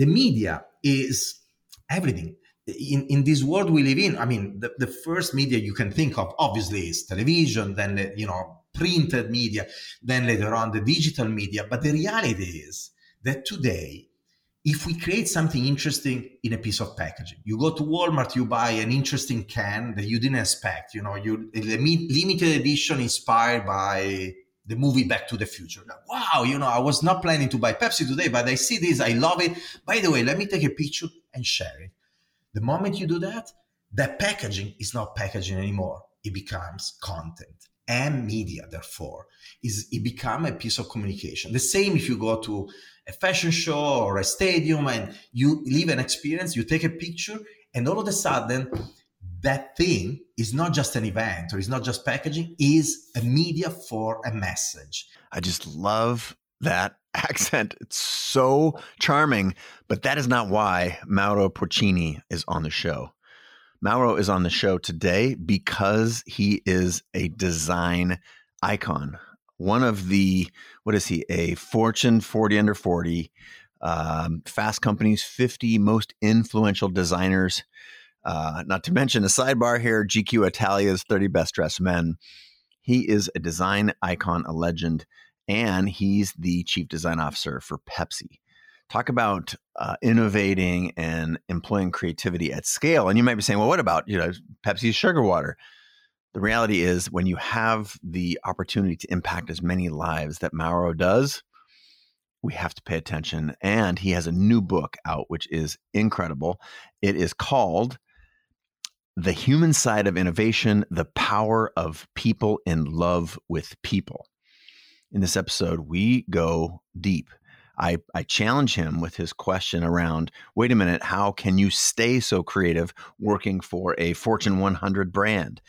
the media is everything in, in this world we live in, I mean, the, the first media you can think of obviously is television, then, you know, printed media, then later on the digital media. But the reality is that today, if we create something interesting in a piece of packaging, you go to Walmart, you buy an interesting can that you didn't expect, you know, you limited edition inspired by the movie Back to the Future. Like, wow, you know, I was not planning to buy Pepsi today, but I see this, I love it. By the way, let me take a picture and share it. The moment you do that, that packaging is not packaging anymore. It becomes content and media, therefore, is it become a piece of communication. The same if you go to a fashion show or a stadium and you live an experience, you take a picture, and all of a sudden, that thing is not just an event or it's not just packaging, is a media for a message. I just love that accent. It's so charming, but that is not why Mauro Porcini is on the show. Mauro is on the show today because he is a design icon. One of the, what is he, a Fortune 40 under 40, um, Fast Company's 50 most influential designers. Uh, not to mention a sidebar here GQ Italia's 30 best dressed men. He is a design icon, a legend and he's the chief design officer for Pepsi. Talk about uh, innovating and employing creativity at scale. And you might be saying, well, what about you know Pepsi's sugar water? The reality is, when you have the opportunity to impact as many lives that Mauro does, we have to pay attention. And he has a new book out, which is incredible. It is called The Human Side of Innovation The Power of People in Love with People in this episode, we go deep. I, I challenge him with his question around wait a minute, how can you stay so creative working for a Fortune 100 brand?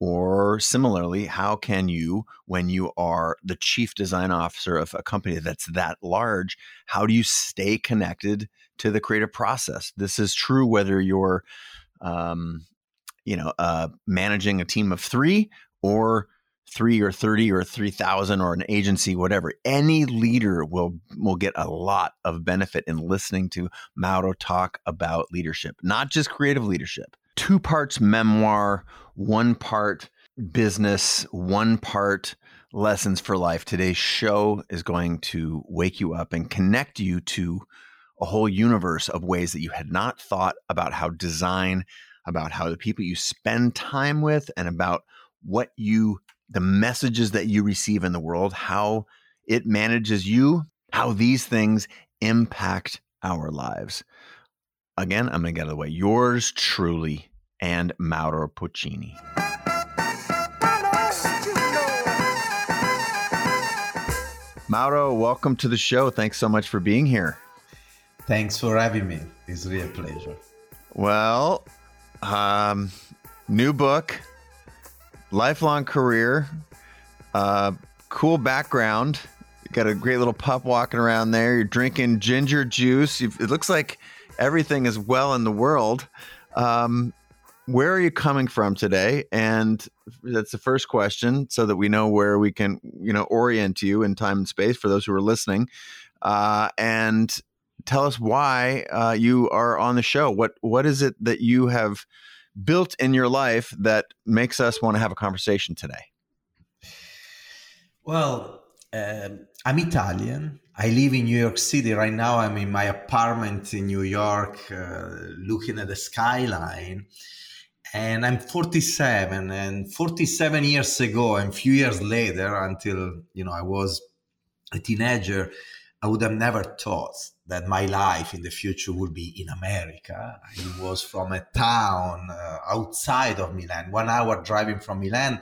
Or similarly, how can you, when you are the chief design officer of a company that's that large, how do you stay connected to the creative process? This is true whether you're, um, you know, uh, managing a team of three or three or 30 or 3000 or an agency whatever any leader will will get a lot of benefit in listening to mauro talk about leadership not just creative leadership. Two parts memoir one part business one part lessons for life. Today's show is going to wake you up and connect you to a whole universe of ways that you had not thought about how design about how the people you spend time with and about what you the messages that you receive in the world, how it manages you, how these things impact our lives. Again, I'm going to get out of the way. Yours truly and Mauro Porcini. Mauro, welcome to the show. Thanks so much for being here. Thanks for having me. It's really a pleasure. Well, um, new book, lifelong career, uh, cool background. You got a great little pup walking around there. You're drinking ginger juice. You've, it looks like everything is well in the world. Um, where are you coming from today? And that's the first question, so that we know where we can, you know, orient you in time and space for those who are listening. Uh, and tell us why uh, you are on the show. What what is it that you have built in your life that makes us want to have a conversation today? Well, uh, I'm Italian. I live in New York City right now. I'm in my apartment in New York, uh, looking at the skyline. And I'm 47. And 47 years ago, and a few years later, until you know I was a teenager, I would have never thought that my life in the future would be in America. I was from a town uh, outside of Milan, one hour driving from Milan,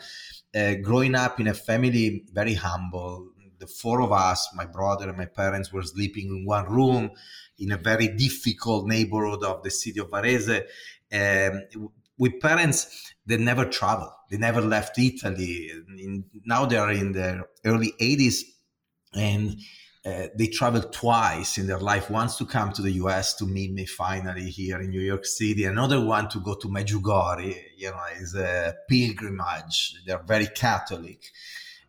uh, growing up in a family very humble. The four of us, my brother and my parents, were sleeping in one room in a very difficult neighborhood of the city of Varese. Um, with parents they never traveled, they never left Italy. In, now they are in their early 80s and uh, they traveled twice in their life once to come to the US to meet me finally here in New York City, another one to go to Medjugorje, you know, is a pilgrimage. They're very Catholic.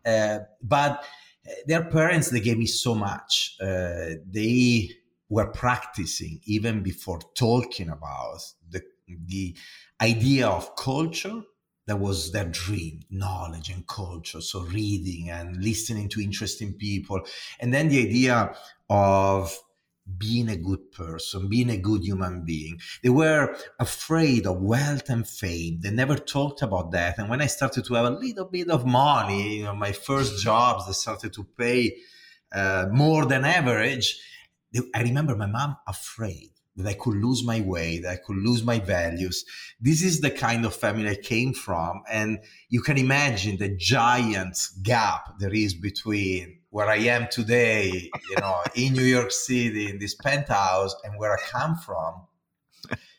Uh, but uh, their parents, they gave me so much. Uh, they were practicing even before talking about the, the idea of culture that was their dream knowledge and culture so reading and listening to interesting people and then the idea of being a good person, being a good human being. They were afraid of wealth and fame. They never talked about that. And when I started to have a little bit of money, you know, my first jobs, they started to pay uh, more than average. I remember my mom afraid that I could lose my way, that I could lose my values. This is the kind of family I came from. And you can imagine the giant gap there is between where I am today, you know, in New York City, in this penthouse, and where I come from.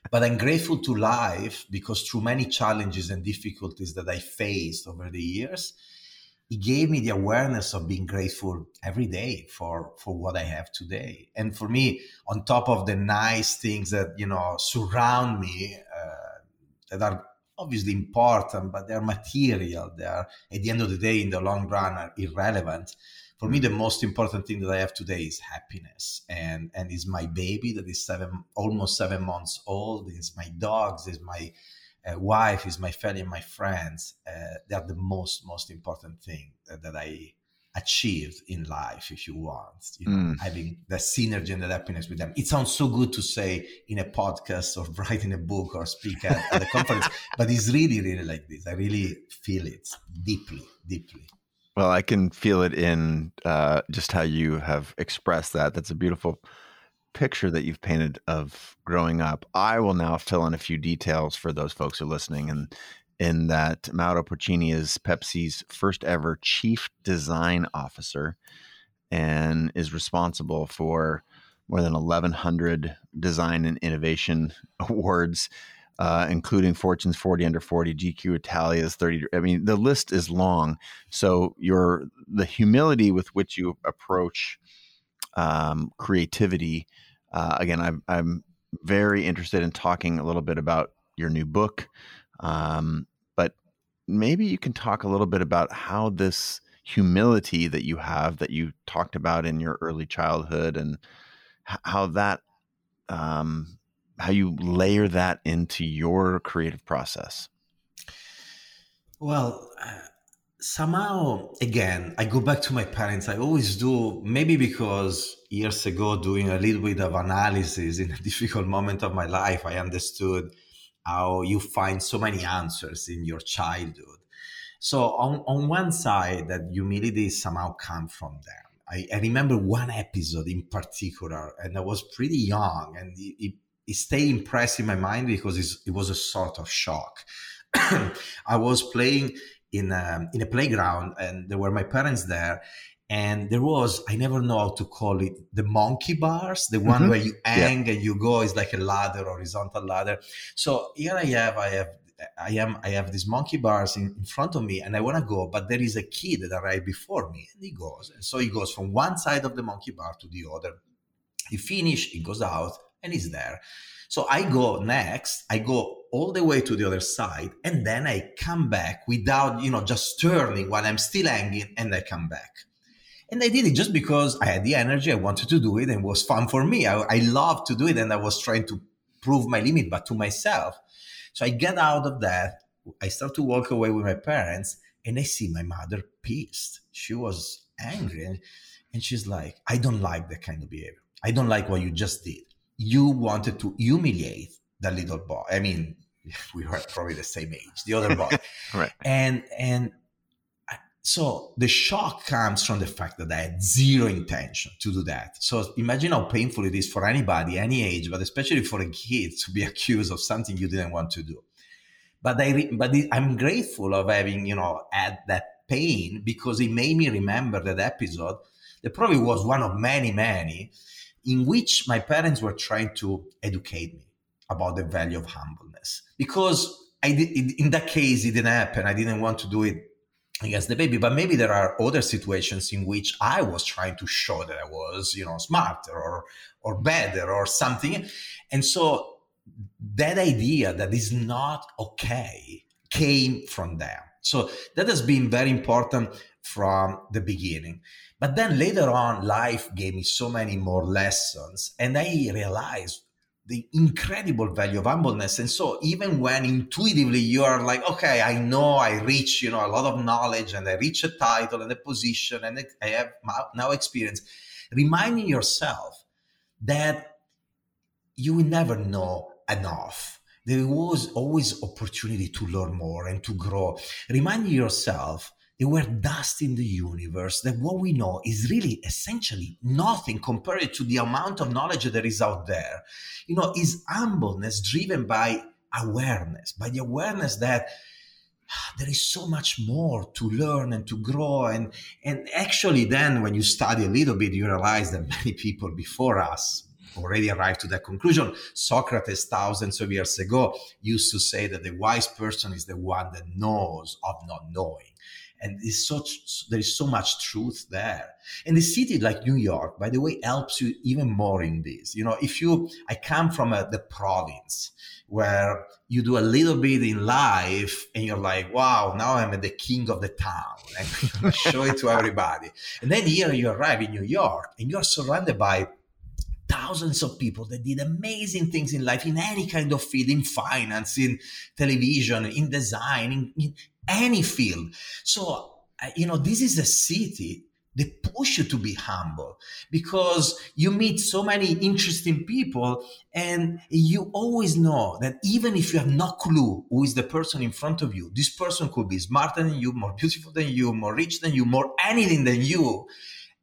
But I'm grateful to life because through many challenges and difficulties that I faced over the years, it gave me the awareness of being grateful every day for for what I have today. And for me, on top of the nice things that you know surround me, uh, that are obviously important, but they're material. They are at the end of the day, in the long run, are irrelevant for me the most important thing that i have today is happiness and and is my baby that is seven almost seven months old is my dogs is my wife is my family and my friends uh, they are the most most important thing that, that i achieved in life if you want you know mm. having the synergy and the happiness with them it sounds so good to say in a podcast or writing a book or speak at, at a conference but it's really really like this i really feel it deeply deeply well, I can feel it in uh, just how you have expressed that. That's a beautiful picture that you've painted of growing up. I will now fill in a few details for those folks who are listening, and in that Mauro Porcini is Pepsi's first ever chief design officer and is responsible for more than 1,100 design and innovation awards uh, including Fortune's 40 under 40, GQ Italia's 30. I mean, the list is long. So your the humility with which you approach um, creativity. Uh, again, I'm I'm very interested in talking a little bit about your new book, um, but maybe you can talk a little bit about how this humility that you have that you talked about in your early childhood and how that um, how you layer that into your creative process? Well, somehow, again, I go back to my parents. I always do, maybe because years ago, doing a little bit of analysis in a difficult moment of my life, I understood how you find so many answers in your childhood. So, on, on one side, that humility somehow come from them. I, I remember one episode in particular, and I was pretty young, and it, it it stayed impressed in my mind because it was a sort of shock. I was playing in a, in a playground and there were my parents there and there was I never know how to call it the monkey bars, the one mm-hmm. where you hang yeah. and you go is like a ladder, horizontal ladder. So here I have I have I am I have these monkey bars in, in front of me and I want to go, but there is a kid that arrived before me and he goes. And so he goes from one side of the monkey bar to the other. He finished, he goes out, and it's there. So I go next, I go all the way to the other side, and then I come back without, you know, just turning while I'm still hanging, and I come back. And I did it just because I had the energy, I wanted to do it, and it was fun for me. I, I loved to do it, and I was trying to prove my limit, but to myself. So I get out of that, I start to walk away with my parents, and I see my mother pissed. She was angry, and she's like, I don't like that kind of behavior. I don't like what you just did you wanted to humiliate the little boy. I mean, we were probably the same age, the other boy. right. And and so the shock comes from the fact that I had zero intention to do that. So imagine how painful it is for anybody, any age, but especially for a kid to be accused of something you didn't want to do. But I, but I'm grateful of having, you know, had that pain because it made me remember that episode. That probably was one of many, many in which my parents were trying to educate me about the value of humbleness because I did, in that case it didn't happen. I didn't want to do it against the baby, but maybe there are other situations in which I was trying to show that I was, you know, smarter or or better or something, and so that idea that is not okay came from them. So that has been very important from the beginning But then later on, life gave me so many more lessons, and I realized the incredible value of humbleness. And so even when intuitively you are like, okay, I know I reach, you know, a lot of knowledge and I reach a title and a position and I have now experience, reminding yourself that you will never know enough. There was always opportunity to learn more and to grow. Reminding yourself they were dust in the universe, that what we know is really essentially nothing compared to the amount of knowledge that is out there. You know, is humbleness driven by awareness, by the awareness that there is so much more to learn and to grow. And and actually then when you study a little bit you realize that many people before us already arrived to that conclusion. Socrates thousands of years ago used to say that the wise person is the one that knows of not knowing and there's such there is so much truth there. And the city like new york by the way helps you even more in this. You know if you i come from a, the province where you do a little bit in life and you're like wow now i'm the king of the town and show it to everybody. And then here you arrive in new york and you're surrounded by thousands of people that did amazing things in life in any kind of field in finance in television in design in, in any field. So uh, you know this is a city they push you to be humble because you meet so many interesting people and you always know that even if you have no clue who is the person in front of you this person could be smarter than you more beautiful than you more rich than you more anything than you.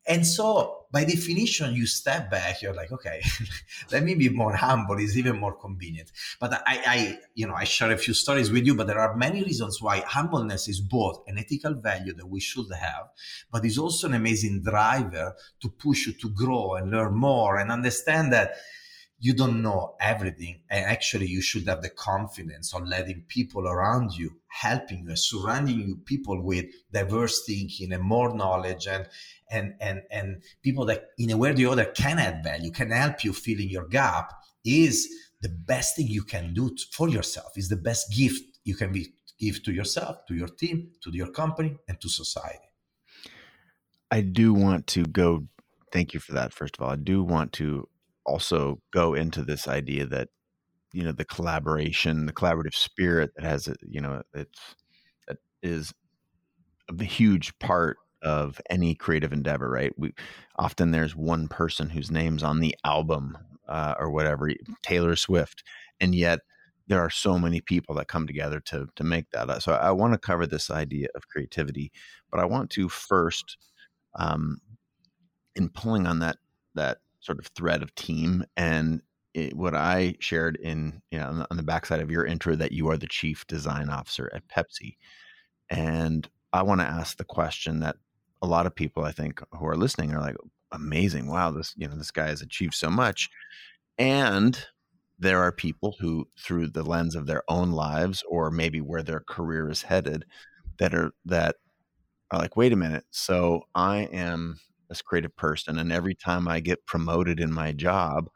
And so, by definition, you step back. You're like, okay, let me be more humble. It's even more convenient. But I, I, you know, I share a few stories with you. But there are many reasons why humbleness is both an ethical value that we should have, but is also an amazing driver to push you to grow and learn more and understand that you don't know everything and actually you should have the confidence of letting people around you helping you surrounding you people with diverse thinking and more knowledge and and and and people that in a way or the other can add value can help you fill in your gap is the best thing you can do for yourself is the best gift you can be, give to yourself to your team to your company and to society. I do want to go thank you for that first of all. I do want to also go into this idea that you know the collaboration the collaborative spirit that has you know it's that is a huge part of any creative endeavor right? We often there's one person whose name's on the album uh, or whatever taylor swift and yet there are so many people that come together to to make that so i, want to cover this idea of creativity but i want to first um, in pulling on that that sort of thread of team and it, what I shared in you know on the, on the backside of your intro that you are the chief design officer at Pepsi, and I want to ask the question that a lot of people I think who are listening are like, amazing, wow, this you know this guy has achieved so much, and there are people who, through the lens of their own lives or maybe where their career is headed, that are that are like, wait a minute, so I am this creative person and every time i get promoted in my job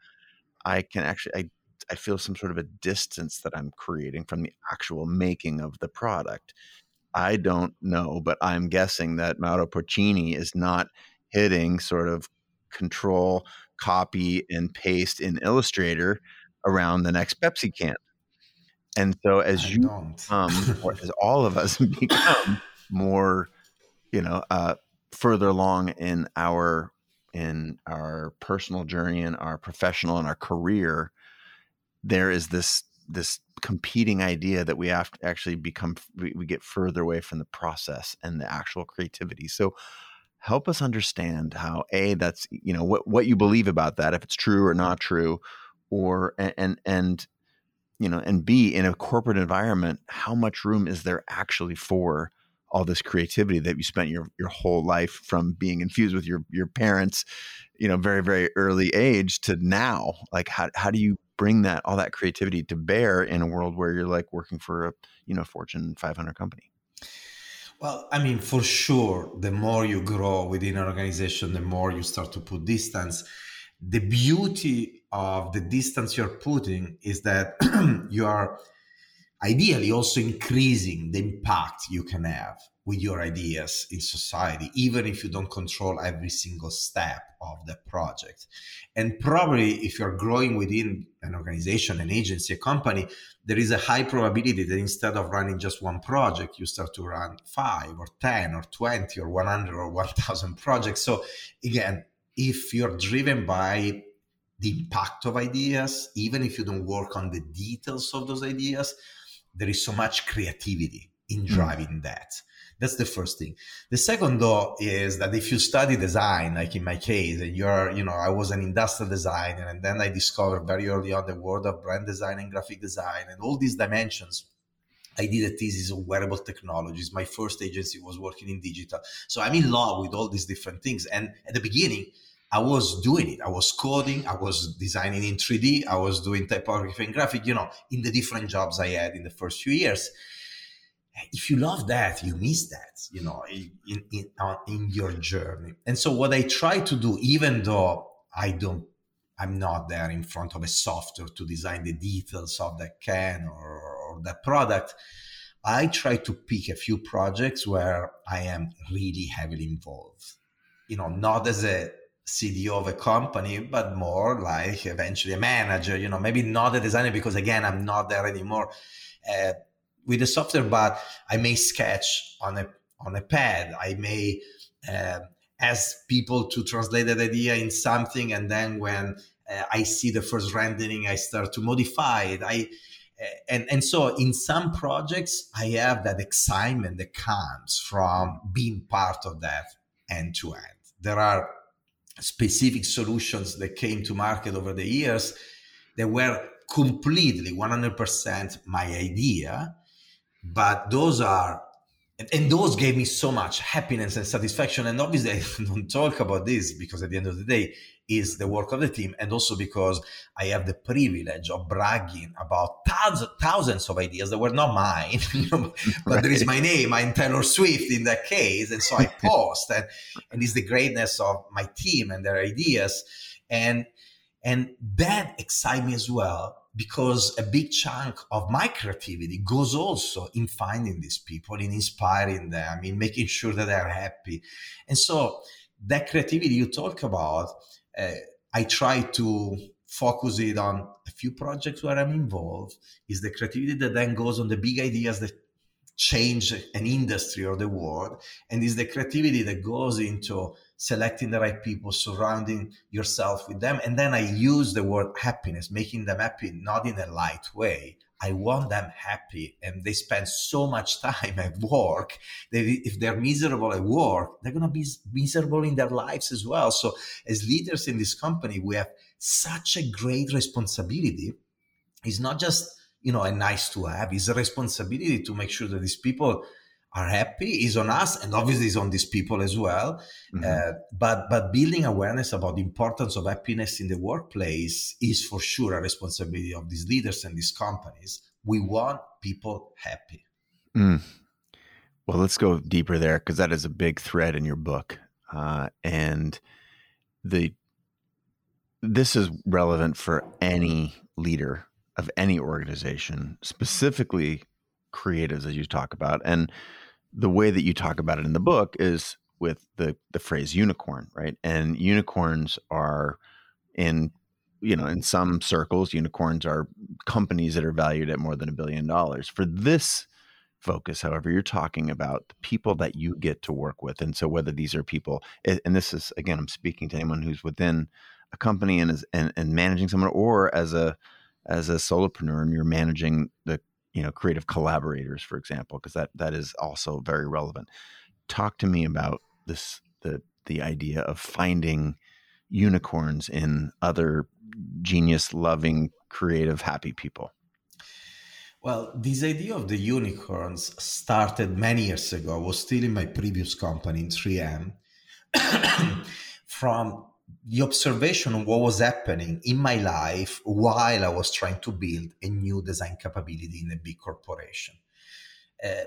i can actually i I feel some sort of a distance that I'm creating from the actual making of the product. I don't know, but I'm guessing that Mauro Porcini is not hitting sort of control, copy, and paste in Illustrator around the next Pepsi can. And so as I you become, or as all of us become more, you know, uh, further along in our in our personal journey and our professional and our career there is this this competing idea that we have to actually become we, we get further away from the process and the actual creativity so help us understand how a that's you know what what you believe about that if it's true or not true or and and you know and b in a corporate environment how much room is there actually for all this creativity that you spent your your whole life from being infused with your your parents, you know, very very early age to now. Like how how do you bring that all that creativity to bear in a world where you're like working for a you know Fortune 500 company? Well, I mean, for sure, the more you grow within an organization, the more you start to put distance. The beauty of the distance you're putting is that you are ideally also increasing the impact you can have with your ideas in society, even if you don't control every single step of the project. And probably if you're growing within an organization, an agency, a company, there is a high probability that instead of running just one project, you start to run five or 10 or 20 or 100 or 1000 projects. So again, if you're driven by the impact of ideas, even if you don't work on the details of those ideas, there is so much creativity in hmm. driving mm. that. That's the first thing. The second though is that if you study design, like in my case, and you're, you know, I was an industrial designer and then I discovered very early on the world of brand design and graphic design and all these dimensions. I did a thesis on wearable technologies. My first agency was working in digital. So I'm in love with all these different things. And at the beginning, I was doing it. I was coding. I was designing in 3D. I was doing typography and graphic, you know, in the different jobs I had in the first few years if you love that, you miss that, you know, in in, in your journey. And so, what I try to do, even though I don't, I'm not there in front of a software to design the details of that can or, or that product, I try to pick a few projects where I am really heavily involved. You know, not as a CDO of a company, but more like eventually a manager. You know, maybe not a designer because again, I'm not there anymore. Uh, with the software, but I may sketch on a on a pad. I may uh, ask people to translate that idea in something, and then when uh, I see the first rendering, I start to modify it. I uh, and and so in some projects, I have that excitement that comes from being part of that end to end. There are specific solutions that came to market over the years that were completely 100% my idea but those are and those gave me so much happiness and satisfaction. And obviously i don't talk about this because at the end of the day is the work of the team and also because i have the privilege of bragging about thousands, thousands of ideas that were not mine but right. there is my name i'm taylor swift in that case and so i post and, and it's the greatness of my team and their ideas and and that excites me as well because a big chunk of my creativity goes also in finding these people, in inspiring them, in making sure that they're happy. And so that creativity you talk about, uh, I try to focus it on a few projects where I'm involved, is the creativity that then goes on the big ideas that change an industry or the world, and is the creativity that goes into selecting the right people, surrounding yourself with them. And then I use the word happiness, making them happy, not in a light way. I want them happy and they spend so much time at work that if they're miserable at work, they're going to be miserable in their lives as well. So as leaders in this company, we have such a great responsibility. It's not just, you know, a nice to have, it's a responsibility to make sure that these people are happy is on us and obviously is on these people as well mm-hmm. uh, but but building awareness about the importance of happiness in the workplace is for sure a responsibility of these leaders and these companies we want people happy mm. well let's go deeper there because that is a big thread in your book uh, and the this is relevant for any leader of any organization specifically creatives as you talk about and the way that you talk about it in the book is with the the phrase unicorn, right? And unicorns are in you know in some circles unicorns are companies that are valued at more than a billion dollars. For this focus, however, you're talking about the people that you get to work with, and so whether these are people, and this is again, I'm speaking to anyone who's within a company and is and, and managing someone, or as a as a solopreneur and you're managing the you know creative collaborators for example because that that is also very relevant. Talk to me about this the the idea of finding unicorns in other genius loving creative happy people. Well this idea of the unicorns started many years ago i was still in my previous company in 3m from the observation of what was happening in my life while I was trying to build a new design capability in a big corporation. Uh,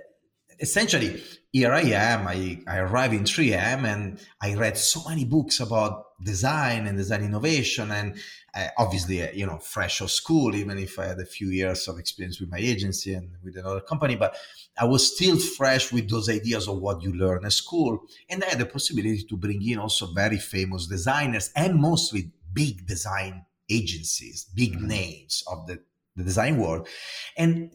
essentially, here I am. I, I arrive in 3M and I read so many books about design and design innovation. And uh, obviously, uh, you know, fresh of school, even if I had a few years of experience with my agency and with another company, but I was still fresh with those ideas of what you learn at school. And I had the possibility to bring in also very famous designers and mostly big design agencies, big mm-hmm. names of the, the design world. And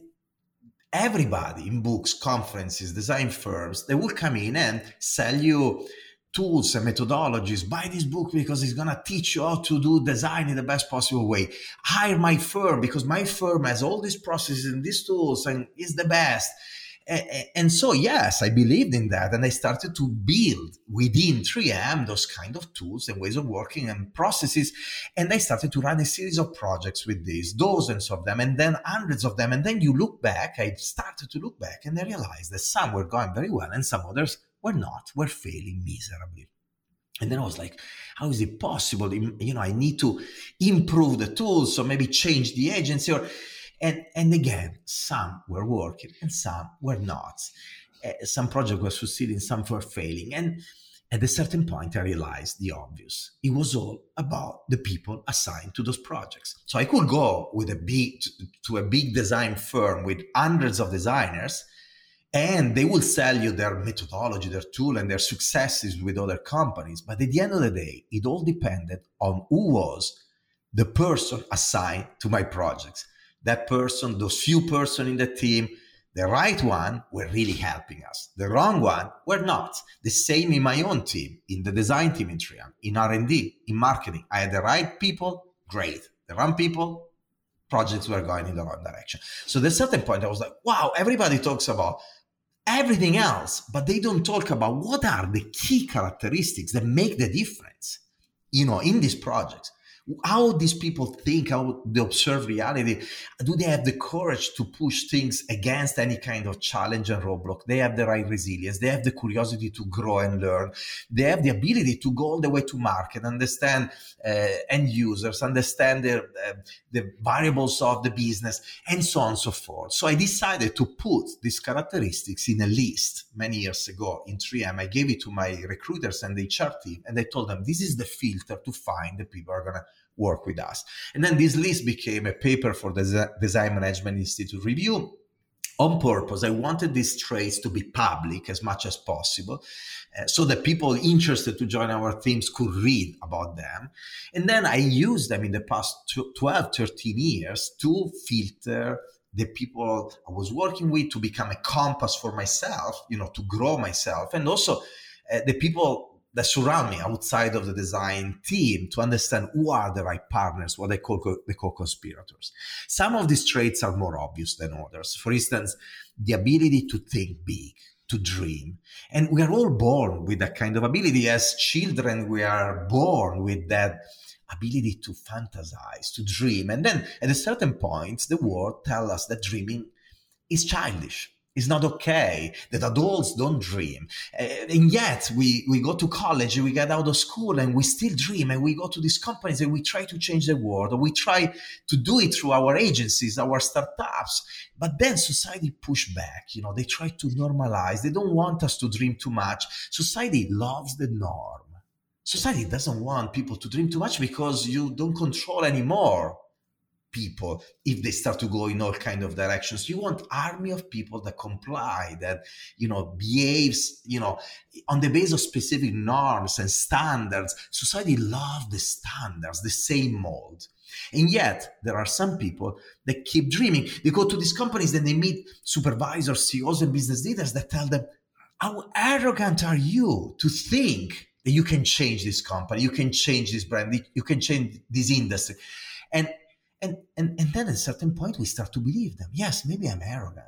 everybody in books, conferences, design firms, they will come in and sell you tools and methodologies. Buy this book because it's going to teach you how to do design in the best possible way. Hire my firm because my firm has all these processes and these tools and is the best and so yes i believed in that and i started to build within 3m those kind of tools and ways of working and processes and i started to run a series of projects with these dozens of them and then hundreds of them and then you look back i started to look back and i realized that some were going very well and some others were not were failing miserably and then I was like, how is it possible? You know, I need to improve the tools, so maybe change the agency or and, and again, some were working and some were not. Uh, some projects were succeeding, some were failing. And at a certain point, I realized the obvious. It was all about the people assigned to those projects. So I could go with a big to a big design firm with hundreds of designers, and they will sell you their methodology, their tool, and their successes with other companies. But at the end of the day, it all depended on who was the person assigned to my projects that person, those few person in the team, the right one were really helping us. The wrong one were not. The same in my own team, in the design team in 3M, in R&D, in marketing. I had the right people, great. The wrong people, projects were going in the wrong direction. So at a certain point, I was like, wow, everybody talks about everything else, but they don't talk about what are the key characteristics that make the difference, you know, in these projects how these people think, how they observe reality. Do they have the courage to push things against any kind of challenge and roadblock? They have the right resilience. They have the curiosity to grow and learn. They have the ability to go all the way to market, understand uh, end users, understand the, uh, the variables of the business, and so on and so forth. So I decided to put these characteristics in a list many years ago in 3M. I gave it to my recruiters and the HR team, and I told them this is the filter to find the people are going to work with us. And then this list became a paper for the Design Management Institute review. On purpose, I wanted these traits to be public as much as possible uh, so that people interested to join our teams could read about them. And then I used them in the past 12, 13 years to filter the people I was working with to become a compass for myself, you know, to grow myself, and also uh, the people that surround me outside of the design team to understand who are the right partners, what they call co- the co-conspirators. Some of these traits are more obvious than others. For instance, the ability to think big, to dream. And we are all born with that kind of ability. As children, we are born with that ability to fantasize, to dream. And then at a certain point, the world tells us that dreaming is childish it's not okay that adults don't dream. Uh, and yet we, we go to college, we get out of school and we still dream and we go to these companies and we try to change the world or we try to do it through our agencies, our startups. But then society push back, you know, they try to normalize. They don't want us to dream too much. Society loves the norm. Society doesn't want people to dream too much because you don't control anymore people if they start to go in all kind of directions you want army of people that comply that you know behaves you know on the basis of specific norms and standards. Society love the standards the same mold. And yet there are some people that keep dreaming. They go to these companies then they meet supervisors ceos and business leaders that tell them how arrogant are you to think that you can change this company you can change this brand you can change this industry? And and, and, and then at a certain point, we start to believe them. Yes, maybe I'm arrogant.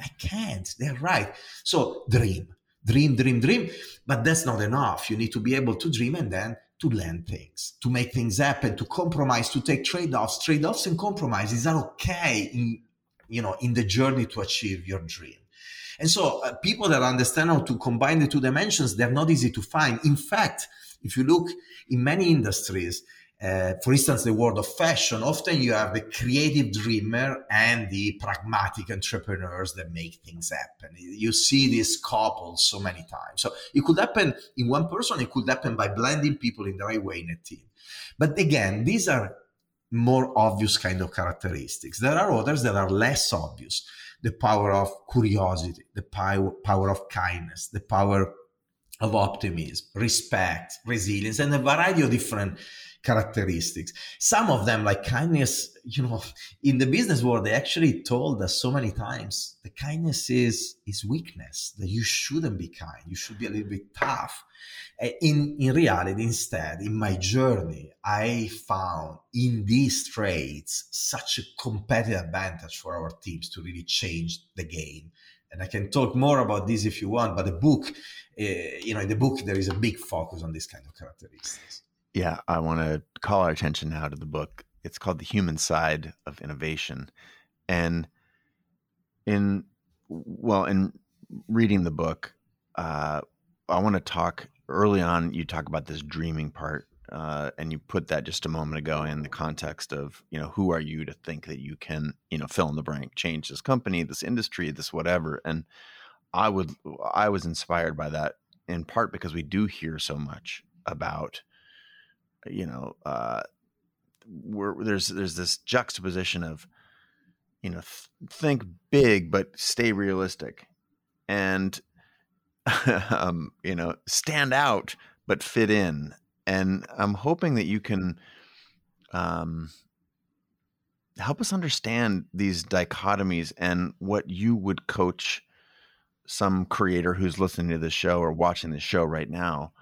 I can't. They're right. So dream, dream, dream, dream. But that's not enough. You need to be able to dream and then to learn things, to make things happen, to compromise, to take trade-offs. Trade-offs and compromises are okay in, you know, in the journey to achieve your dream. And so uh, people that understand how to combine the two dimensions, they're not easy to find. In fact, if you look in many industries, Uh, for instance, the world of fashion, often you have the creative dreamer and the pragmatic entrepreneurs that make things happen. You see this coupled so many times. So it could happen in one person, it could happen by blending people in the right way in a team. But again, these are more obvious kind of characteristics. There are others that are less obvious. The power of curiosity, the power, power of kindness, the power of optimism, respect, resilience, and a variety of different characteristics. Some of them, like kindness, you know, in the business world, they actually told us so many times the kindness is is weakness. That you shouldn't be kind. You should be a little bit tough. In in reality, instead, in my journey, I found in these traits such a competitive advantage for our teams to really change the game. And I can talk more about this if you want, but the book, uh, you know, in the book there is a big focus on this kind of characteristics yeah, I want to call our attention now to the book. It's called The Human Side of Innovation. And in, well, in reading the book, uh, I want to talk early on. You talk about this dreaming part, uh, and you put that just a moment ago in the context of, you know, who are you to think that you can, you know, fill in the blank, change this company, this industry, this whatever. And I would, I was inspired by that in part because we do hear so much about you know, uh, we're, there's there's this juxtaposition of, you know, th- think big but stay realistic, and um, you know, stand out but fit in. And I'm hoping that you can um, help us understand these dichotomies and what you would coach some creator who's listening to this show or watching this show right now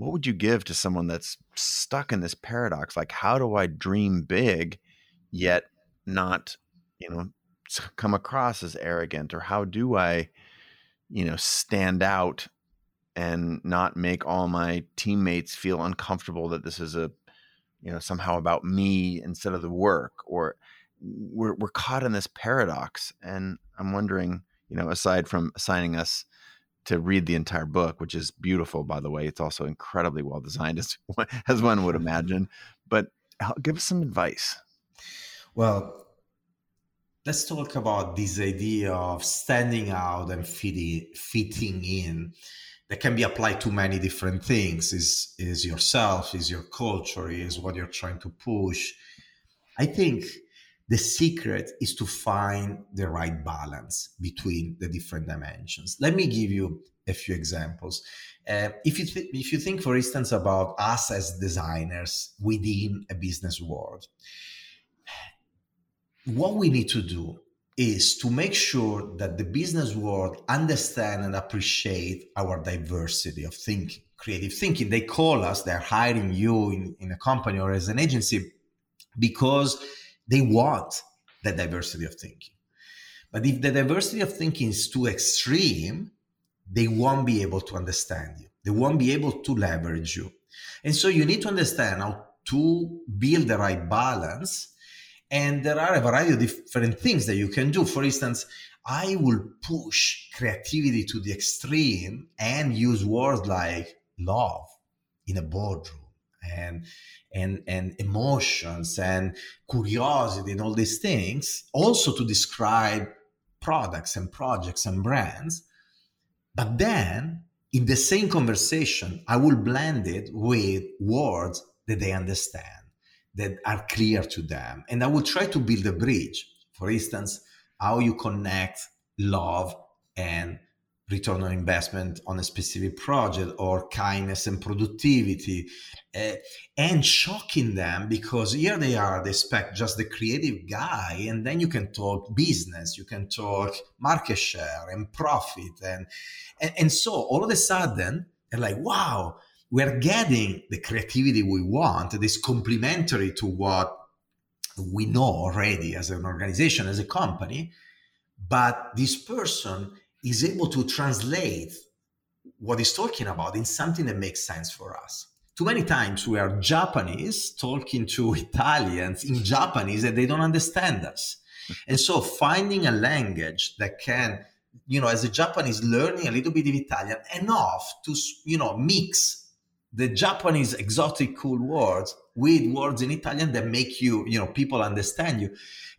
what would you give to someone that's stuck in this paradox? Like how do i dream big yet not you know come across as arrogant? Or how do i you know stand out and not make all my teammates feel uncomfortable that this is a you know somehow about me instead of the work? Or we're we're caught in this paradox and i'm wondering you know aside from assigning us to read the entire book, which is beautiful, by the way. It's also incredibly well designed, as, as one would imagine. But uh, give us some advice. Well, let's talk about this idea of standing out and fitting, fitting in that can be applied to many different things is is yourself is your culture is what you're trying to push i think the secret is to find the right balance between the different dimensions. Let me give you a few examples. Uh, if you th- if you think, for instance, about us as designers within a business world, what we need to do is to make sure that the business world understand and appreciate our diversity of thinking, creative thinking. They call us, they're hiring you in, in a company or as an agency because they want the diversity of thinking. But if the diversity of thinking is too extreme, they won't be able to understand you. They won't be able to leverage you. And so you need to understand how to build the right balance. And there are a variety of different things that you can do. For instance, I will push creativity to the extreme and use words like love in a boardroom and and and emotions and curiosity and all these things also to describe products and projects and brands. But then in the same conversation i will blend it with words that they understand that are clear to them. And i will try to build a bridge. For instance how you connect love and return on investment on a specific project or kindness and productivity. Uh, and shocking them because here they are they expect just the creative guy and then you can talk business you can talk market share and profit and and, and so all of a sudden they're like wow we're getting the creativity we want that is complementary to what we know already as an organization as a company but this person is able to translate what he's talking about in something that makes sense for us. Too many times we are Japanese talking to Italians in Japanese and they don't understand us. And so finding a language that can, you know, as a Japanese learning a little bit of Italian enough to, you know, mix the Japanese exotic cool words with words in Italian that make you, you know, people understand you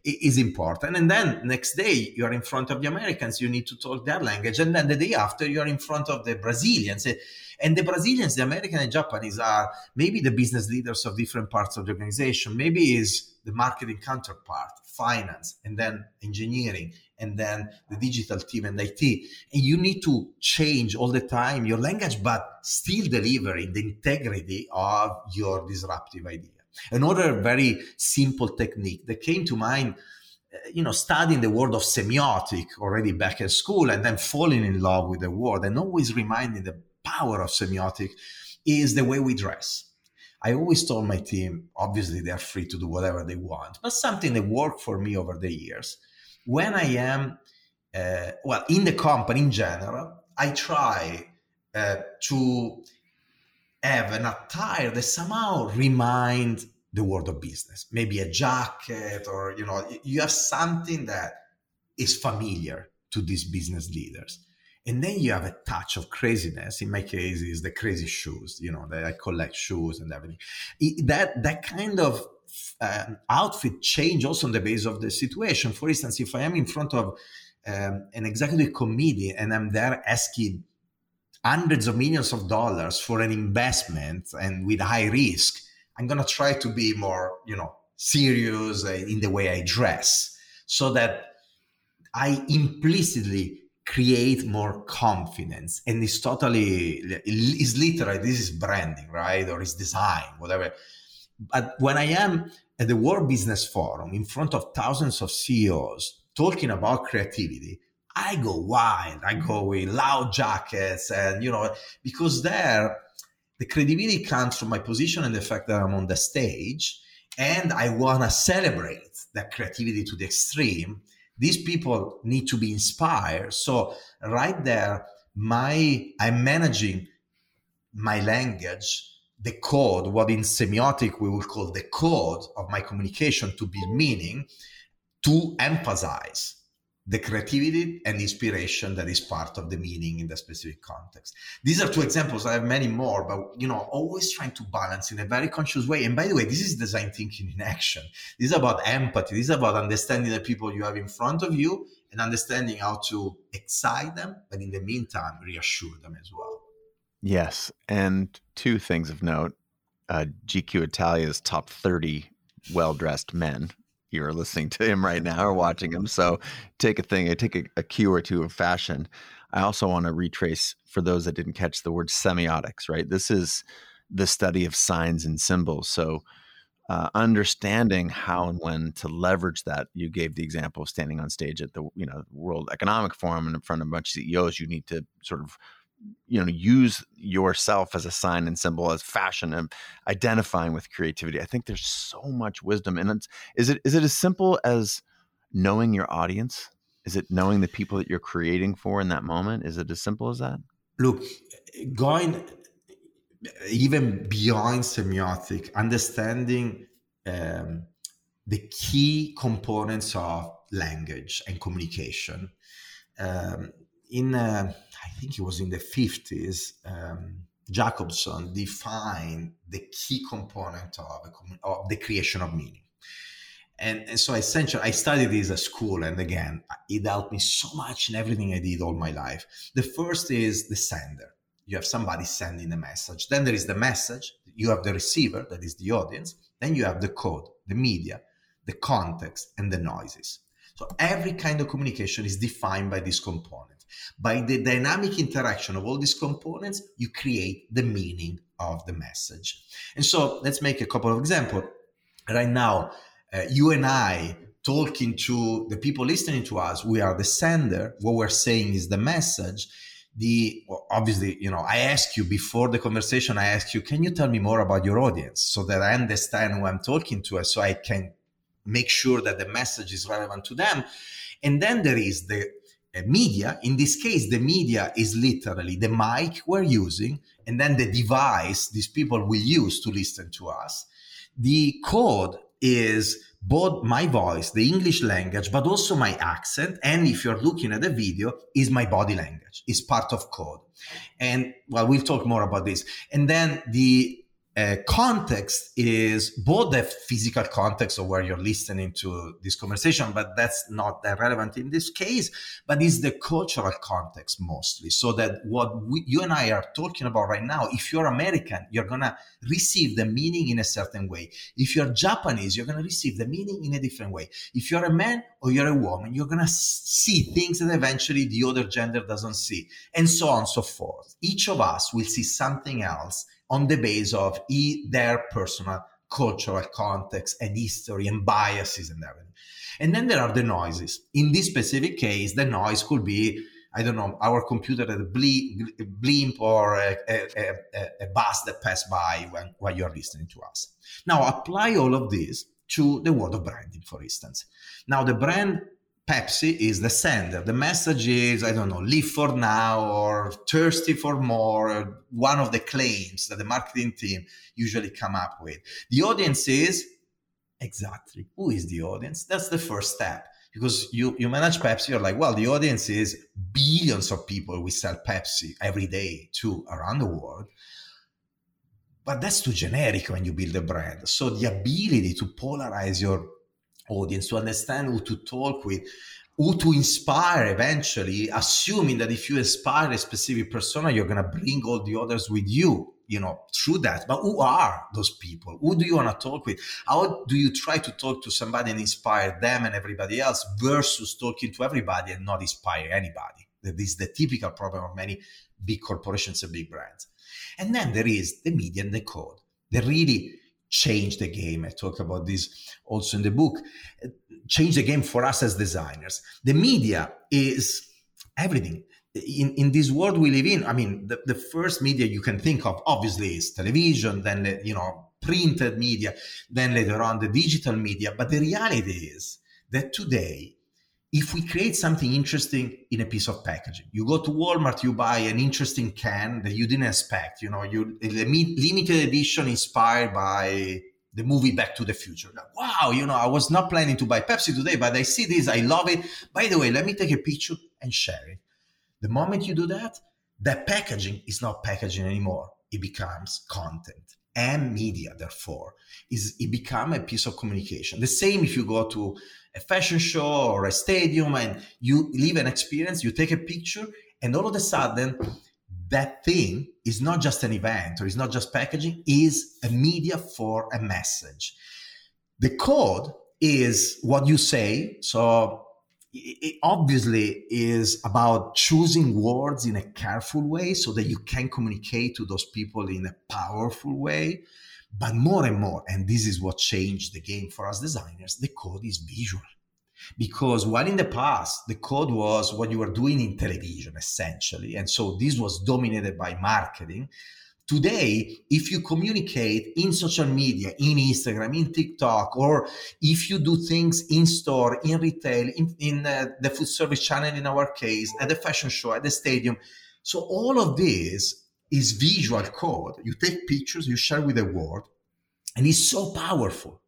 is important. And then next day you're in front of the Americans, you need to talk their language. And then the day after you're in front of the Brazilians. And the Brazilians, the American and Japanese are maybe the business leaders of different parts of the organization. Maybe is the marketing counterpart, finance, and then engineering, and then the digital team and IT. And you need to change all the time your language, but still delivering the integrity of your disruptive idea. Another very simple technique that came to mind uh, you know, studying the word of semiotic already back at school and then falling in love with the word and always reminding the power of semiotic is the way we dress. I always told my team, obviously they're free to do whatever they want, but something that worked for me over the years. When I am, uh, well, in the company in general, I try uh, to have an attire that somehow remind the world of business. Maybe a jacket, or you know, you have something that is familiar to these business leaders. And then you have a touch of craziness. In my case is the crazy shoes you know that i collect shoes and everything. That that kind of um, outfit change also on the base of the situation. For instance if i am in front of um, an executive committee and i'm there asking hundreds of millions of dollars for an investment and with high risk i'm going to try to be more you know serious uh, in the way i dress so that i implicitly create more confidence. And it's totally it's literally this is branding right? Or it's design whatever. But when i am at the world business forum in front of thousands of ceos talking about creativity i go wild. I go mm-hmm. with loud jackets and you know because there the credibility comes from my position and the fact that i'm on the stage and i want to celebrate that creativity to the extreme. These people need to be inspired. So right there my i'm managing my language the code what in semiotic we will call the code of my communication to build meaning to emphasize the creativity and inspiration that is part of the meaning in the specific context. These are two examples. I have many more, but you know, always trying to balance in a very conscious way. And by the way, this is design thinking in action. This is about empathy. This is about understanding the people you have in front of you and understanding how to excite them, but in the meantime, reassure them as well. Yes. And two things of note uh, GQ Italia's top 30 well dressed men you're listening to him right now or watching him. So take a thing, I take a, a cue or two of fashion. I also want to retrace for those that didn't catch the word semiotics, right? This is the study of signs and symbols. So uh, understanding how and when to leverage that. You gave the example of standing on stage at the you know World Economic Forum and in front of a bunch of CEOs. You need to sort of you know use yourself as a sign and symbol as fashion and identifying with creativity. I think there's so much wisdom and it's is it is it as simple as knowing your audience? Is it knowing the people that you're creating for in that moment? Is it as simple as that? Look going even beyond semiotic understanding um, the key components of language and communication. Um, in uh, I think it was in the 50s, um, Jakobson defined the key component of, a, of the creation of meaning. And, and, so essentially, I studied this at school, and again, it helped me so much in everything I did all my life. The first is the sender. You have somebody sending a message. Then there is the message. You have the receiver, that is the audience. Then you have the code, the media, the context, and the noises. So every kind of communication is defined by this component. By the dynamic interaction of all these components, you create the meaning of the message. And so let's make a couple of examples. Right now, uh, you and I talking to the people listening to us, we are the sender. What we're saying is the message. The well, obviously, you know, I ask you before the conversation, I ask you, can you tell me more about your audience so that I understand who I'm talking to, so I can make sure that the message is relevant to them. And then there is the media. In this case, the media is literally the mic we're using and then the device these people will use to listen to us. The code is both my voice, the English language, but also my accent. And if you're looking at the video, is my body language, is part of code. And well, we'll talk more about this. And then the uh, context is both the physical context of where you're listening to this conversation, but that's not that relevant in this case, but is the cultural context mostly. So that what we, you and I are talking about right now, if you're American, you're going to receive the meaning in a certain way. If you're Japanese, you're going to receive the meaning in a different way. If you're a man or you're a woman, you're going to see things that eventually the other gender doesn't see, and so on and so forth. Each of us will see something else on the base of e- their personal cultural context and history and biases and everything. And then there are the noises. In this specific case, the noise could be, I don't know, our computer at a blimp or a, a, a, a bus that passed by when, while you're listening to us. Now apply all of this to the world of branding, for instance. Now the brand Pepsi is the sender. The message is, I don't know, live for now or thirsty for more, one of the claims that the marketing team usually come up with. The audience is exactly who is the audience? That's the first step. Because you, you manage Pepsi, you're like, well, the audience is billions of people we sell Pepsi every day to around the world. But that's too generic when you build a brand. So the ability to polarize your audience to understand who to talk with who to inspire eventually assuming that if you inspire a specific persona you're going to bring all the others with you you know through that. But who are those people? Who do you want to talk with? How do you try to talk to somebody and inspire them and everybody else versus talking to everybody and not inspire anybody? That is the typical problem of many big corporations and big brands. And then there is the media and the code. They really change the game. I talk about this also in the book. Change the game for us as designers. The media is everything. In, in this world we live in, I mean, the, the first media you can think of obviously is television, then, you know, printed media, then later on the digital media. But the reality is that today if we create something interesting in a piece of packaging, you go to Walmart, you buy an interesting can that you didn't expect, you know, you limited edition inspired by the movie Back to the Future. Like, wow, you know, I was not planning to buy Pepsi today, but I see this, I love it. By the way, let me take a picture and share it. The moment you do that, that packaging is not packaging anymore. It becomes content and media, therefore, is it become a piece of communication. The same if you go to a fashion show or a stadium and you live an experience, you take a picture, and all of a sudden, that thing is not just an event or it's not just packaging, is a media for a message. The code is what you say. So it obviously is about choosing words in a careful way so that you can communicate to those people in a powerful way. But more and more, and this is what changed the game for us designers, the code is visual. Because while in the past, the code was what you were doing in television, essentially. And so this was dominated by marketing. Today, if you communicate in social media, in Instagram, in TikTok, or if you do things in store, in retail, in, in uh, the food service channel, in our case, at the fashion show, at the stadium, so all of this is visual code. You take pictures, you share with the world, and it's so powerful.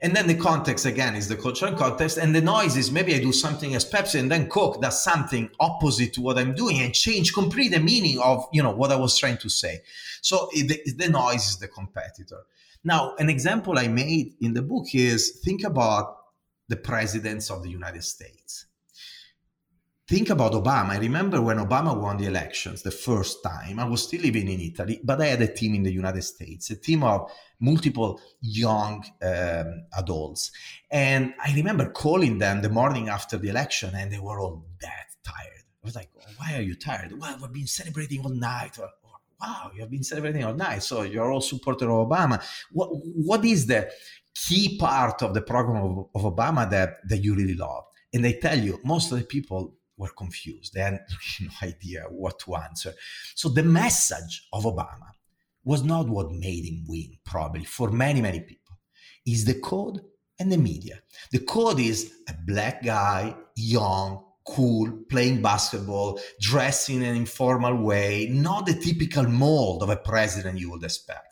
And then the context again is the cultural context, and the noise is maybe I do something as Pepsi, and then Coke does something opposite to what I'm doing and change completely the meaning of you know what I was trying to say. So the, the noise is the competitor. Now, an example I made in the book is think about the presidents of the United States think about Obama. I remember when Obama won the elections the first time, I was still living in Italy, but I had a team in the United States, a team of multiple young um, adults. And I remember calling them the morning after the election, and they were all dead tired. I was like, why are you tired? Well, we've been celebrating all night. wow, you have been celebrating all night. So you're all supporter of Obama. What, what is the key part of the program of, of Obama that, that you really love? And they tell you, most of the people were confused. They had no idea what to answer. So the message of Obama was not what made him win, probably for many, many people. Is the code and the media. The code is a black guy, young, cool, playing basketball, dressed in an informal way, not the typical mold of a president you would expect.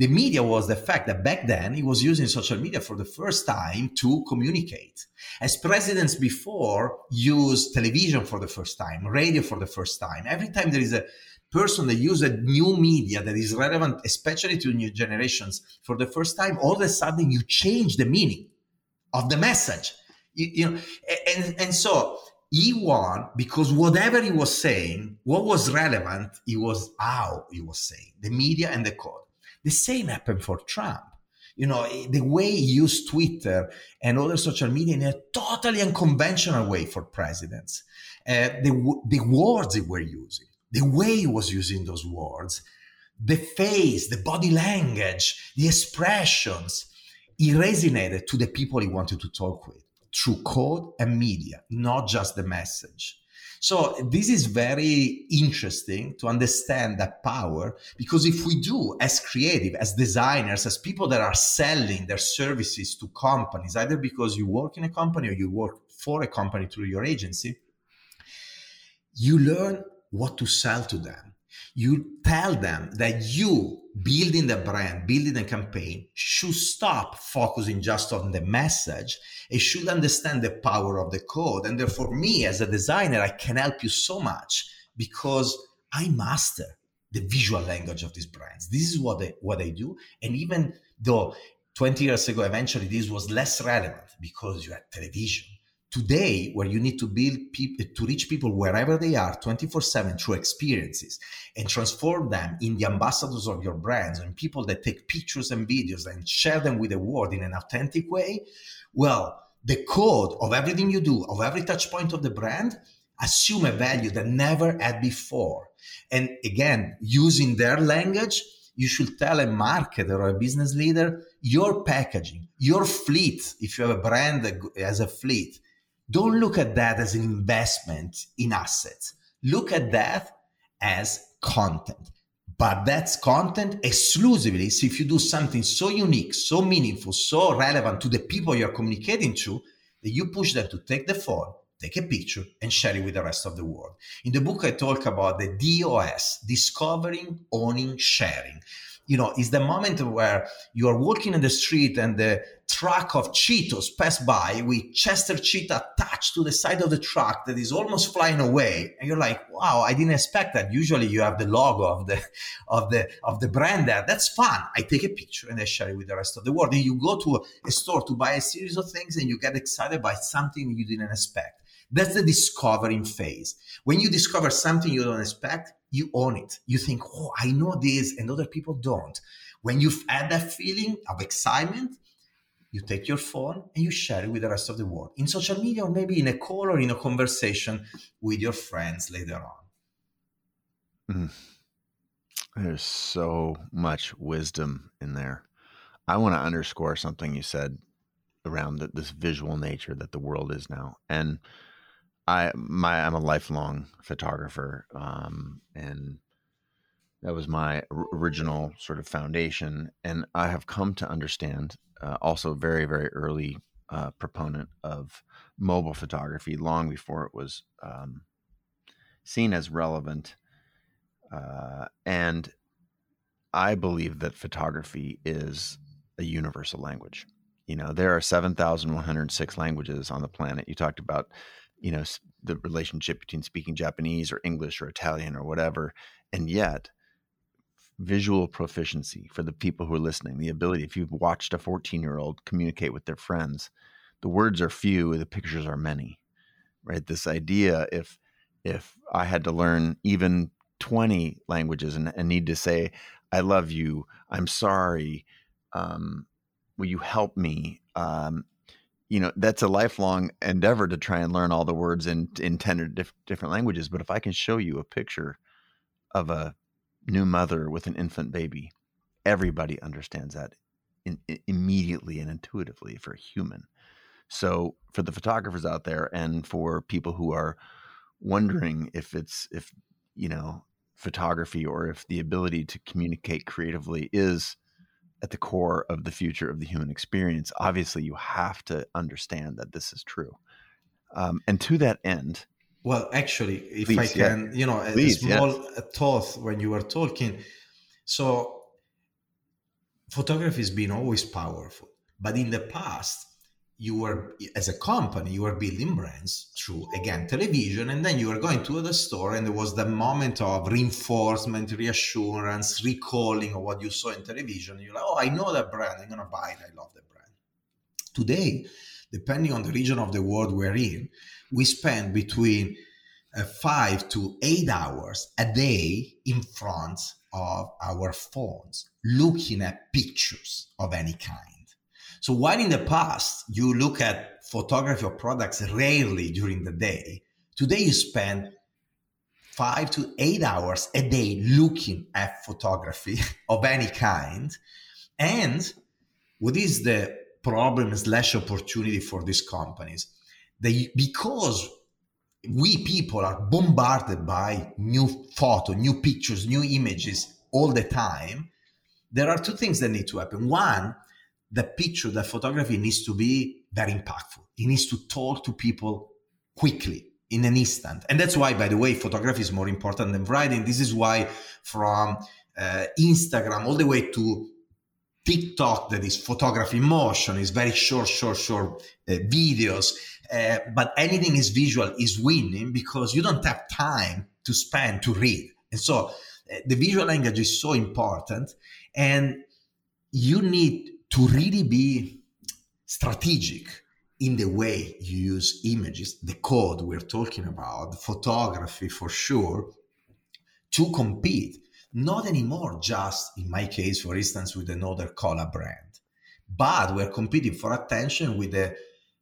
The media was the fact that back then he was using social media for the first time to communicate. As presidents before used television for the first time, radio for the first time. Every time there is a person that use a new media that is relevant, especially to new generations, for the first time, all of a sudden you change the meaning of the message. You, you know, and, and so he won because whatever he was saying, what was relevant, it was how he was saying, the media and the code. The same happened for Trump. You know, the way he used Twitter and other social media in a totally unconventional way for presidents. Uh, the, the words he were using, the way he was using those words, the face, the body language, the expressions, he resonated to the people he wanted to talk with through code and media, not just the message. So this is very interesting to understand that power because if we do as creative, as designers, as people that are selling their services to companies, either because you work in a company or you work for a company through your agency, you learn what to sell to them. You tell them that you building the brand, building the campaign should stop focusing just on the message. It should understand the power of the code. And therefore, me as a designer, I can help you so much because I master the visual language of these brands. This is what they what they do. And even though 20 years ago, eventually this was less relevant because you had television, today where you need to build people eh, to reach people wherever they are 24/7 through experiences and transform them in the ambassadors of your brands and people that take pictures and videos and share them with the world in an authentic way well the code of everything you do of every touch point of the brand assume a value that never had before. And again using their language you should tell a marketer or a business leader your packaging your fleet if you have a brand that has a fleet don't look at that as an investment in assets. Look at that as content. But that's content exclusively. So if you do something so unique, so meaningful, so relevant to the people you're communicating to, that you push them to take the phone, take a picture, and share it with the rest of the world. In the book, I talk about the DOS, discovering, owning, sharing you know, is the moment where you are walking in the street and the truck of Cheetos pass by with Chester Cheetah attached to the side of the truck that is almost flying away, and you're like, "Wow, I didn't expect that." Usually, you have the logo of the of the of the brand there. That's fun. I take a picture and I share it with the rest of the world. And you go to a store to buy a series of things, and you get excited by something you didn't expect. That's the discovering phase. When you discover something you don't expect, you own it. You think, oh, I know this, and other people don't. When you've had that feeling of excitement, you take your phone and you share it with the rest of the world in social media or maybe in a call or in a conversation with your friends later on. Mm. There's so much wisdom in there. I want to underscore something you said around the, this visual nature that the world is now. And I my I'm a lifelong photographer, um, and that was my original sort of foundation. And I have come to understand, uh, also very very early uh, proponent of mobile photography, long before it was um, seen as relevant. Uh, and I believe that photography is a universal language. You know, there are 7,106 languages on the planet. You talked about you know the relationship between speaking Japanese or English or Italian or whatever, and yet visual proficiency for the people who are listening, the ability if you've watched a 14 year old communicate with their friends, the words are few, the pictures are many, right? This idea if if I had to learn even 20 languages and, and need to say, I love you, I'm sorry, um, will you help me? Um, you know that's a lifelong endeavor to try and learn all the words in in 10 diff- different languages but if i can show you a picture of a new mother with an infant baby everybody understands that in, in, immediately and intuitively for a human. So for the photographers out there and for people who are wondering if it's if you know photography or if the ability to communicate creatively is at the core of the future of the human experience, obviously you have to understand that this is true. Um, and to that end, well, actually, if please, I can, yeah. you know, a, please, small yes. thought when you were talking. So, photography has been always powerful, but in the past, you were as a company you were building brands through again television and then you were going to the store and there was the moment of reinforcement reassurance recalling of what you saw in television. You're like oh i know that brand. I'm going to buy it. I love that brand. Today depending on the region of the world we're in we spend between uh, five to eight hours a day in front of our phones looking at pictures of any kind so while in the past you look at photography of products rarely during the day, today you spend five to eight hours a day looking at photography of any kind. And what is the problem slash opportunity for these companies? They because we people are bombarded by new photo, new pictures, new images all the time. There are two things that need to happen. One, the picture, the photography needs to be very impactful. It needs to talk to people quickly in an instant. And that's why, by the way, photography is more important than writing. This is why from uh, Instagram all the way to TikTok, that is photography motion, is very short, short, short uh, videos. Uh, but anything is visual is winning because you don't have time to spend to read. And so uh, the visual language is so important. And you need to really be strategic in the way you use images, the code we're talking about, photography for sure, to compete. Not anymore, just in my case, for instance, with another cola brand, but we're competing for attention with the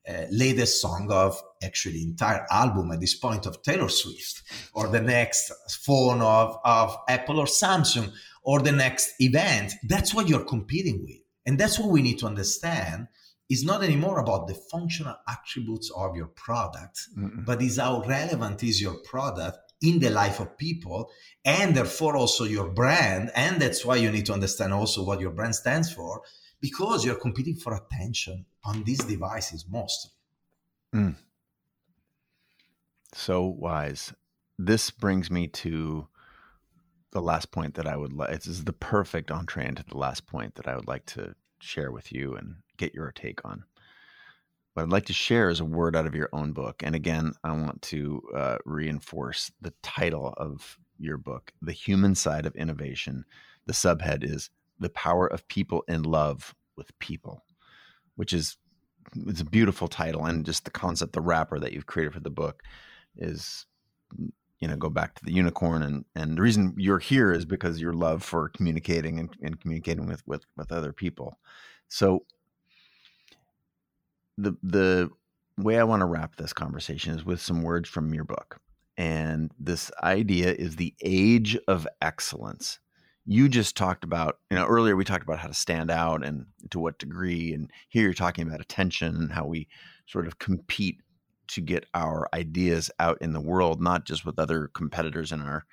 uh, latest song of actually entire album at this point of Taylor Swift, or the next phone of, of Apple or Samsung, or the next event. That's what you're competing with. And that's what we need to understand is not anymore about the functional attributes of your product, mm but is how relevant is your product in the life of people and therefore also your brand. And that's why you need to understand also what your brand stands for because you're competing for attention on these devices mostly. Mm. So wise. This brings me to the last point that I would like. This is the perfect entree into the last point that I would like to share with you and get your take on. What I'd like to share is a word out of your own book. And again, I want to uh, reinforce the title of your book, The Human Side of Innovation. The subhead is The Power of People in Love with People, which is it's a beautiful title. And just the concept, the wrapper that you've created for the book is you know go back to the unicorn and and the reason you're here is because your love for communicating and, and communicating with with with other people. So the the way i want to wrap this conversation is with some words from your book and this idea is the age of excellence. You just talked about you know earlier we talked about how to stand out and to what degree and here you're talking about attention and how we sort of compete to get our ideas out in the world, not just with other competitors in our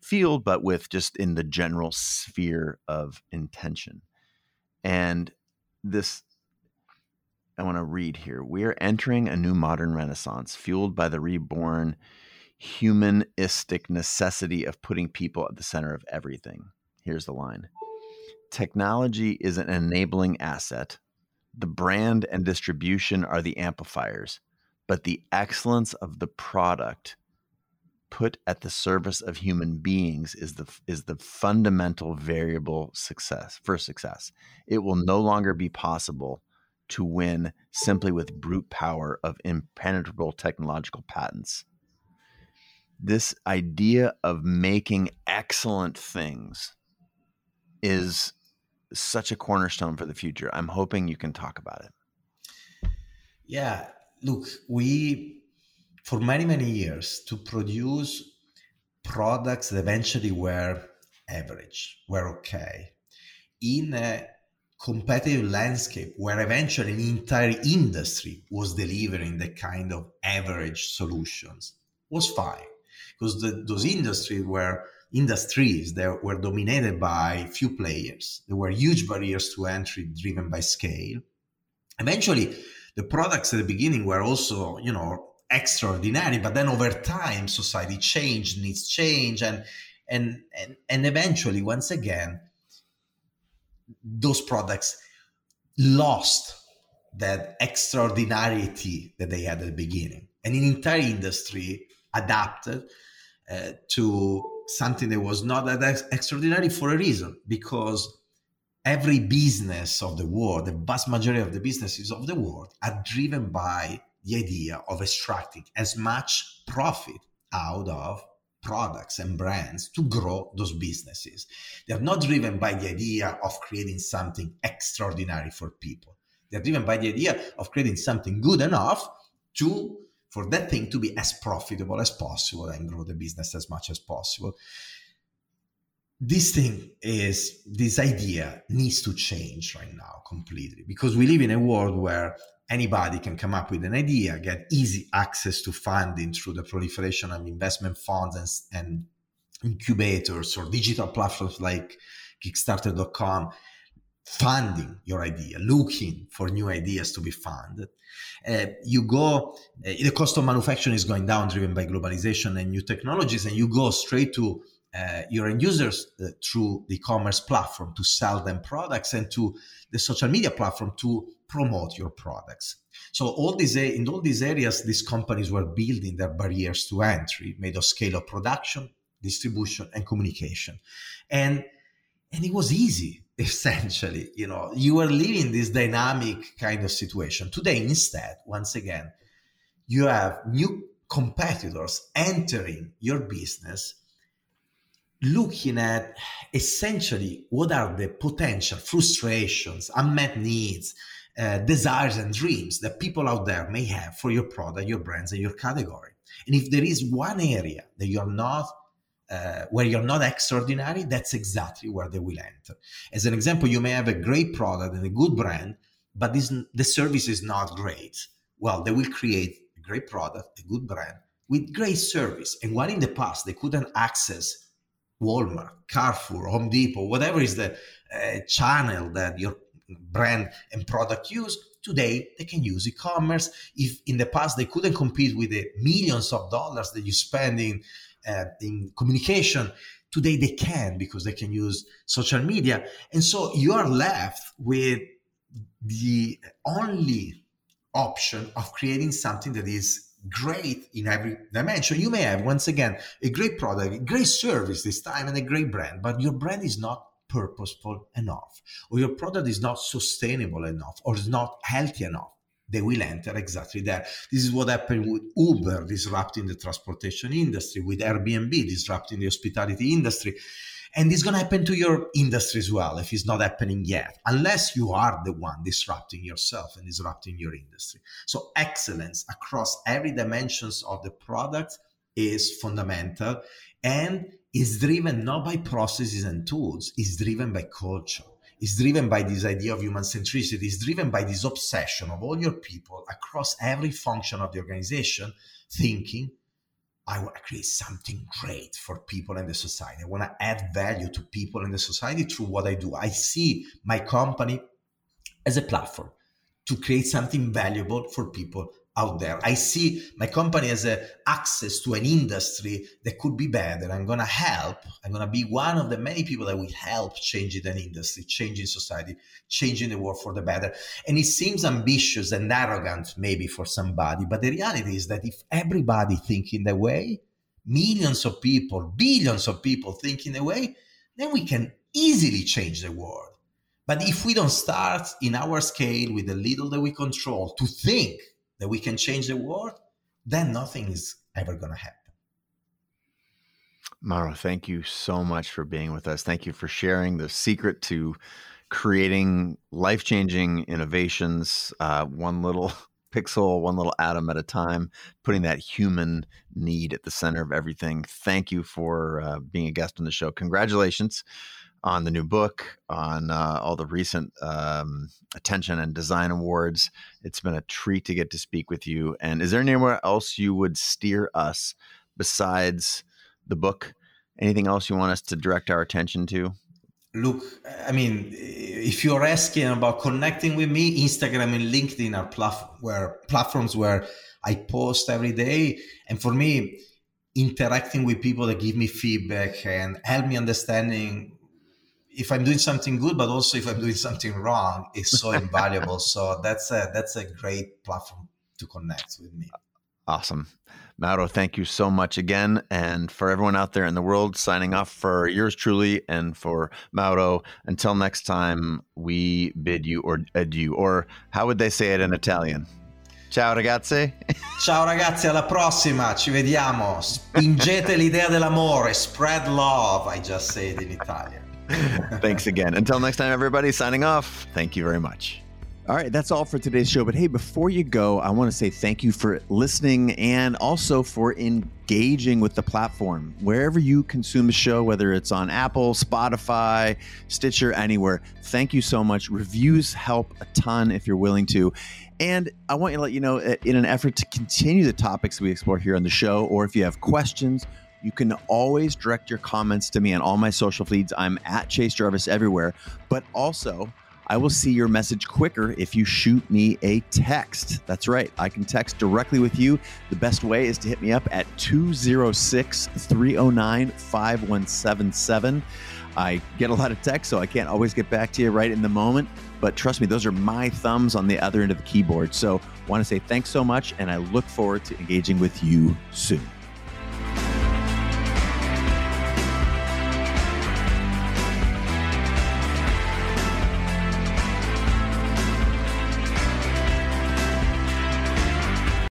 field, but with just in the general sphere of intention. And this, I want to read here. We are entering a new modern renaissance fueled by the reborn humanistic necessity of putting people at the center of everything. Here's the line Technology is an enabling asset. The brand and distribution are the amplifiers but the excellence of the product put at the service of human beings is the is the fundamental variable success for success. It will no longer be possible to win simply with brute power of impenetrable technological patents. This idea of making excellent things is such a cornerstone for the future. I'm hoping you can talk about it. Yeah, look, we, for many, many years, to produce products that eventually were average, were okay, in a competitive landscape where eventually an entire industry was delivering the kind of average solutions was fine. Because the, those industries were industries that were dominated by few players. There were huge barriers to entry driven by scale. Eventually the products at the beginning were also, you know, extraordinary, but then over time, society changed, needs change, and and and and eventually, once again, those products lost that extraordinarity that they had at the beginning. And an entire industry adapted uh, to something that was not that extraordinary for a reason, because every business of the world, the vast majority of the businesses of the world, are driven by the idea of extracting as much profit out of products and brands to grow those businesses. They are not driven by the idea of creating something extraordinary for people. They're driven by the idea of creating something good enough to for that thing to be as profitable as possible and grow the business as much as possible. This thing is this idea needs to change right now completely because we live in a world where anybody can come up with an idea, get easy access to funding through the proliferation of investment funds and, and incubators or digital platforms like Kickstarter.com, funding your idea, looking for new ideas to be funded. Uh, you go, uh, the cost of manufacturing is going down, driven by globalization and new technologies, and you go straight to uh, your end users uh, through the e-commerce platform to sell them products and to the social media platform to promote your products. So all these in all these areas, these companies were building their barriers to entry, made of scale of production, distribution, and communication, and and it was easy essentially. You know, you were living this dynamic kind of situation. Today, instead, once again, you have new competitors entering your business looking at essentially what are the potential frustrations, unmet needs, uh, desires, and dreams that people out there may have for your product, your brands, and your category. And if there is one area that you're not uh, where you're not extraordinary, that's exactly where they will enter. As an example, you may have a great product and a good brand, but this, the service is not great. Well, they will create a great product, a good brand with great service. And while in the past they couldn't access Walmart, Carrefour, Home Depot, whatever is the uh, channel that your brand and product use, today they can use e-commerce. If in the past they couldn't compete with the millions of dollars that you spend in, uh, in communication, today they can because they can use social media. And so you are left with the only option of creating something that is great in every dimension. You may have, once again, a great product, a great service this time, and a great brand, but your brand is not purposeful enough, or your product is not sustainable enough, or is not healthy enough. They will enter exactly there. This is what happened with Uber disrupting the transportation industry, with Airbnb disrupting the hospitality industry and it's going to happen to your industry as well if it's not happening yet, unless you are the one disrupting yourself and disrupting your industry. So excellence across every dimensions of the product is fundamental and is driven not by processes and tools, it's driven by culture. Is driven by this idea of human centricity. is driven by this obsession of all your people across every function of the organization thinking I want to create something great for people in the society. I want to add value to people in the society through what I do. I see my company as a platform to create something valuable for people out there. I see my company as a access to an industry that could be better. I'm going to help. I'm going to be one of the many people that will help changing an industry, changing society, changing the world for the better. And it seems ambitious and arrogant maybe for somebody, but the reality is that if everybody think in that way, millions of people, billions of people think in a way, then we can easily change the world. But if we don't start in our scale with the little that we control to think that we can change the world, then nothing is ever going to happen. Mauro, thank you so much for being with us. Thank you for sharing the secret to creating life changing innovations, uh, one little pixel, one little atom at a time, putting that human need at the center of everything. Thank you for uh, being a guest on the show. Congratulations on the new book, on uh, all the recent um, attention and design awards. It's been a treat to get to speak with you. And is there anywhere else you would steer us besides the book? Anything else you want us to direct our attention to? Look, I mean, if you're asking about connecting with me, Instagram and LinkedIn are where platforms where I post every day. And for me, interacting with people that give me feedback and help me understanding if I'm doing something good, but also if I'm doing something wrong, is so invaluable. So that's a that's a great platform to connect with me. Awesome. Mauro, thank you so much again. And for everyone out there in the world, signing off for yours truly and for Mauro. Until next time, we bid you or adieu. Or how would they say it in Italian? Ciao ragazzi. Ciao ragazzi, alla prossima. Ci vediamo. Spingete l'idea dell'amore. Spread love. I just said in Italian. Thanks again. Until next time, everybody, signing off. Thank you very much. All right, that's all for today's show. But hey, before you go, I want to say thank you for listening and also for engaging with the platform. Wherever you consume the show, whether it's on Apple, Spotify, Stitcher, anywhere, thank you so much. Reviews help a ton if you're willing to. And I want to let you know, uh, in an effort to continue the topics we explore here on the show, or if you have questions, you can always direct your comments to me on all my social feeds. I'm at Chase Jarvis everywhere. But also, I will see your message quicker if you shoot me a text. That's right, I can text directly with you. The best way is to hit me up at 206 309 5177. I get a lot of text, so I can't always get back to you right in the moment. But trust me, those are my thumbs on the other end of the keyboard. So, want to say thanks so much, and I look forward to engaging with you soon.